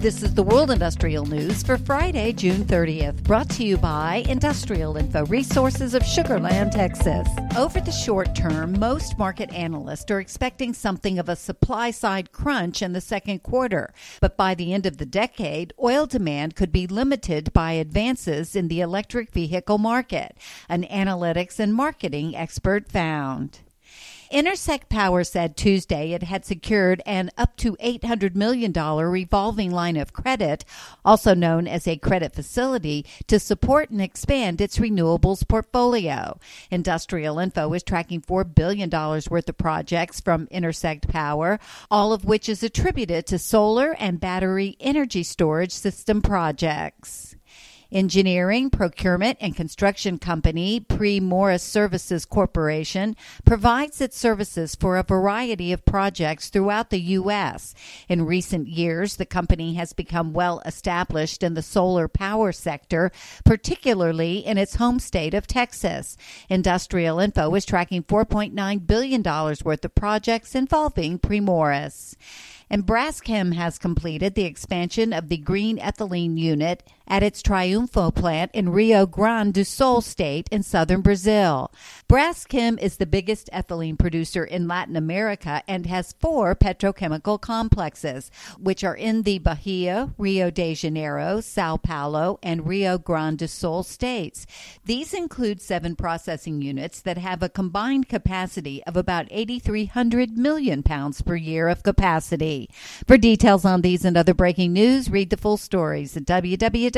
This is the World Industrial News for Friday, June 30th, brought to you by Industrial Info Resources of Sugarland, Texas. Over the short term, most market analysts are expecting something of a supply side crunch in the second quarter, but by the end of the decade, oil demand could be limited by advances in the electric vehicle market, an analytics and marketing expert found. Intersect Power said Tuesday it had secured an up to $800 million revolving line of credit, also known as a credit facility, to support and expand its renewables portfolio. Industrial Info is tracking $4 billion worth of projects from Intersect Power, all of which is attributed to solar and battery energy storage system projects. Engineering, procurement, and construction company Primoris Services Corporation provides its services for a variety of projects throughout the U.S. In recent years, the company has become well established in the solar power sector, particularly in its home state of Texas. Industrial Info is tracking $4.9 billion worth of projects involving Primoris. And Braskem has completed the expansion of the green ethylene unit at its Triunfo plant in Rio Grande do Sul state in southern Brazil. Braskem is the biggest ethylene producer in Latin America and has four petrochemical complexes, which are in the Bahia, Rio de Janeiro, Sao Paulo, and Rio Grande do Sul states. These include seven processing units that have a combined capacity of about 8,300 million pounds per year of capacity. For details on these and other breaking news, read the full stories at www